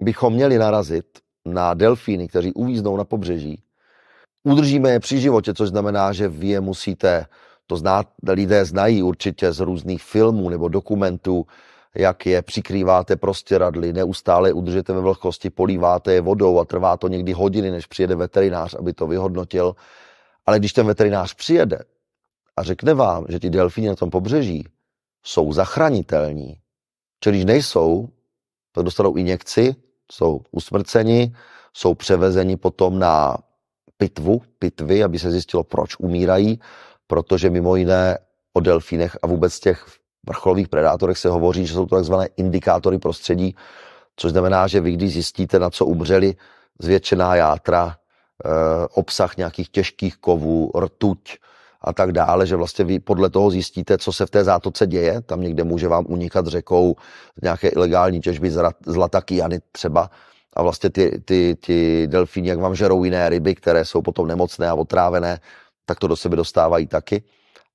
bychom měli narazit na delfíny, kteří uvíznou na pobřeží, udržíme je při životě, což znamená, že vy je musíte, to zná, lidé znají určitě z různých filmů nebo dokumentů, jak je přikrýváte prostěradly, neustále udržete ve vlhkosti, políváte je vodou a trvá to někdy hodiny, než přijede veterinář, aby to vyhodnotil. Ale když ten veterinář přijede a řekne vám, že ti delfíni na tom pobřeží jsou zachranitelní, čili když nejsou, tak dostanou injekci, jsou usmrceni, jsou převezeni potom na pitvu, pitvy, aby se zjistilo, proč umírají, protože mimo jiné o delfínech a vůbec těch vrcholových predátorech se hovoří, že jsou to takzvané indikátory prostředí, což znamená, že vy, když zjistíte, na co umřeli, zvětšená játra, eh, obsah nějakých těžkých kovů, rtuť, a tak dále, že vlastně vy podle toho zjistíte, co se v té zátoce děje. Tam někde může vám unikat řekou nějaké ilegální těžby zlata kyany třeba a vlastně ty, ty, ty delfíny, jak vám žerou jiné ryby, které jsou potom nemocné a otrávené, tak to do sebe dostávají taky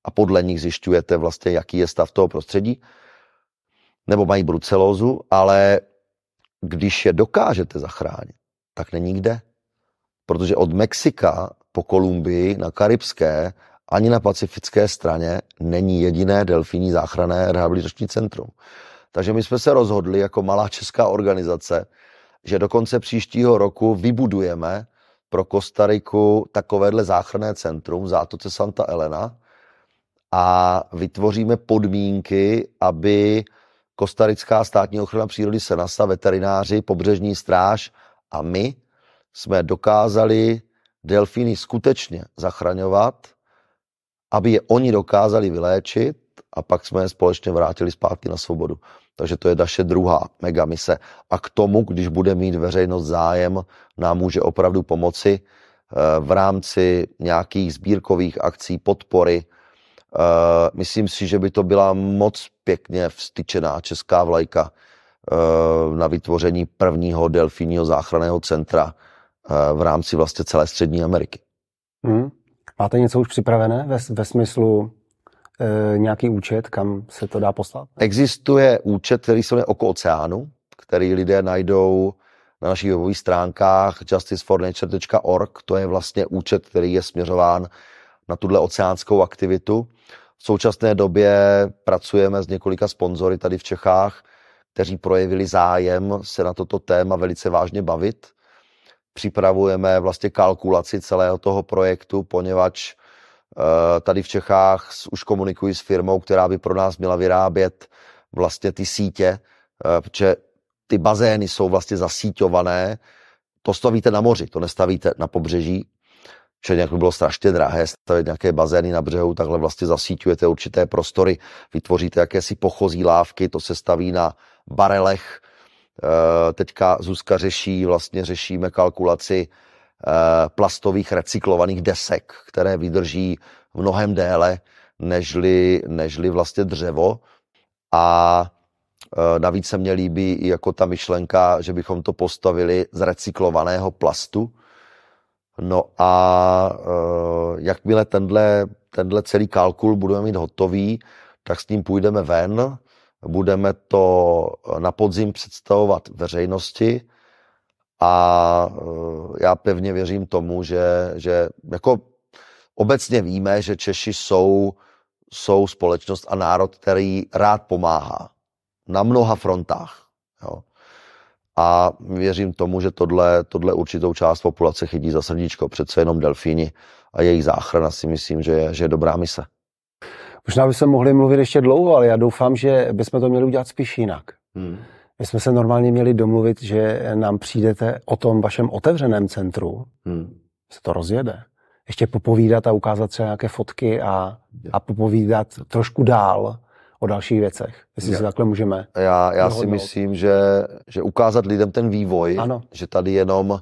a podle nich zjišťujete vlastně, jaký je stav toho prostředí, nebo mají brucelózu, ale když je dokážete zachránit, tak není kde. Protože od Mexika po Kolumbii na Karibské ani na pacifické straně není jediné delfíní záchranné rehabilitační centrum. Takže my jsme se rozhodli jako malá česká organizace, že do konce příštího roku vybudujeme pro Kostariku takovéhle záchranné centrum v zátoce Santa Elena a vytvoříme podmínky, aby Kostarická státní ochrana přírody Senasa, veterináři, pobřežní stráž a my jsme dokázali delfíny skutečně zachraňovat aby je oni dokázali vyléčit a pak jsme je společně vrátili zpátky na svobodu. Takže to je naše druhá megamise. A k tomu, když bude mít veřejnost zájem, nám může opravdu pomoci eh, v rámci nějakých sbírkových akcí, podpory. Eh, myslím si, že by to byla moc pěkně vstyčená česká vlajka eh, na vytvoření prvního delfínního záchranného centra v rámci vlastně celé Střední Ameriky. Hmm. Máte něco už připravené ve, ve smyslu e, nějaký účet, kam se to dá poslat? Existuje účet, který se jmenuje Oko oceánu, který lidé najdou na našich webových stránkách justicefornature.org. To je vlastně účet, který je směřován na tuhle oceánskou aktivitu. V současné době pracujeme s několika sponzory tady v Čechách, kteří projevili zájem se na toto téma velice vážně bavit. Připravujeme vlastně kalkulaci celého toho projektu, poněvadž tady v Čechách už komunikuji s firmou, která by pro nás měla vyrábět vlastně ty sítě, eh, protože ty bazény jsou vlastně zasíťované. To stavíte na moři, to nestavíte na pobřeží, že nějak by bylo strašně drahé stavit nějaké bazény na břehu, takhle vlastně zasíťujete určité prostory, vytvoříte jakési pochozí lávky, to se staví na barelech. Eh, teďka Zuzka řeší, vlastně řešíme kalkulaci eh, plastových recyklovaných desek, které vydrží mnohem déle nežli, nežli vlastně dřevo. A eh, navíc se mně líbí i jako ta myšlenka, že bychom to postavili z recyklovaného plastu. No a jakmile tenhle, tenhle celý kalkul budeme mít hotový, tak s ním půjdeme ven, Budeme to na podzim představovat veřejnosti a eh, já pevně věřím tomu, že, že jako obecně víme, že Češi jsou, jsou společnost a národ, který rád pomáhá na mnoha frontách. Jo. A věřím tomu, že tohle, tohle určitou část populace chytí za srdíčko. Přece jenom delfíni a jejich záchrana si myslím, že je, že je dobrá mise. Možná bychom mohli mluvit ještě dlouho, ale já doufám, že bychom to měli udělat spíš jinak. Hmm. My jsme se normálně měli domluvit, že nám přijdete o tom vašem otevřeném centru, hmm. se to rozjede. Ještě popovídat a ukázat třeba nějaké fotky a, a popovídat trošku dál o dalších věcech. Jestli já, si takhle můžeme. Já, já si myslím, že, že ukázat lidem ten vývoj, ano. že tady jenom uh,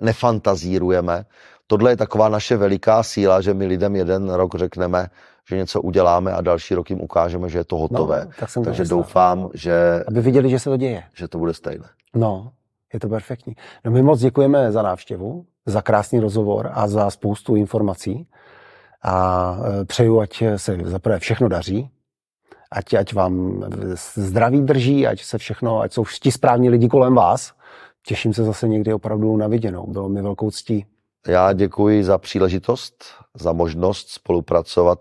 nefantazírujeme. Tohle je taková naše veliká síla, že my lidem jeden rok řekneme, že něco uděláme a další rok jim ukážeme, že je to hotové. No, tak jsem Takže doufám, že... Aby viděli, že se to děje. Že to bude stejné. No, je to perfektní. No my moc děkujeme za návštěvu, za krásný rozhovor a za spoustu informací. A e, přeju, ať se zaprvé všechno daří, ať, ať vám zdraví drží, ať se všechno, ať jsou ti správní lidi kolem vás. Těším se zase někdy opravdu na viděnou. Bylo mi velkou ctí. Já děkuji za příležitost, za možnost spolupracovat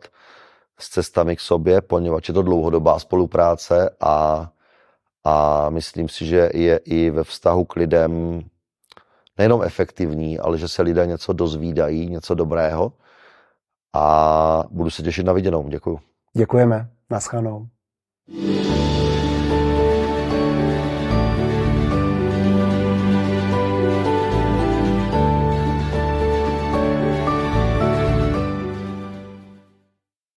s cestami k sobě, poněvadž je to dlouhodobá spolupráce a, a myslím si, že je i ve vztahu k lidem nejenom efektivní, ale že se lidé něco dozvídají, něco dobrého a budu se těšit na viděnou. Děkuji. Děkujeme. Naschledanou. thank you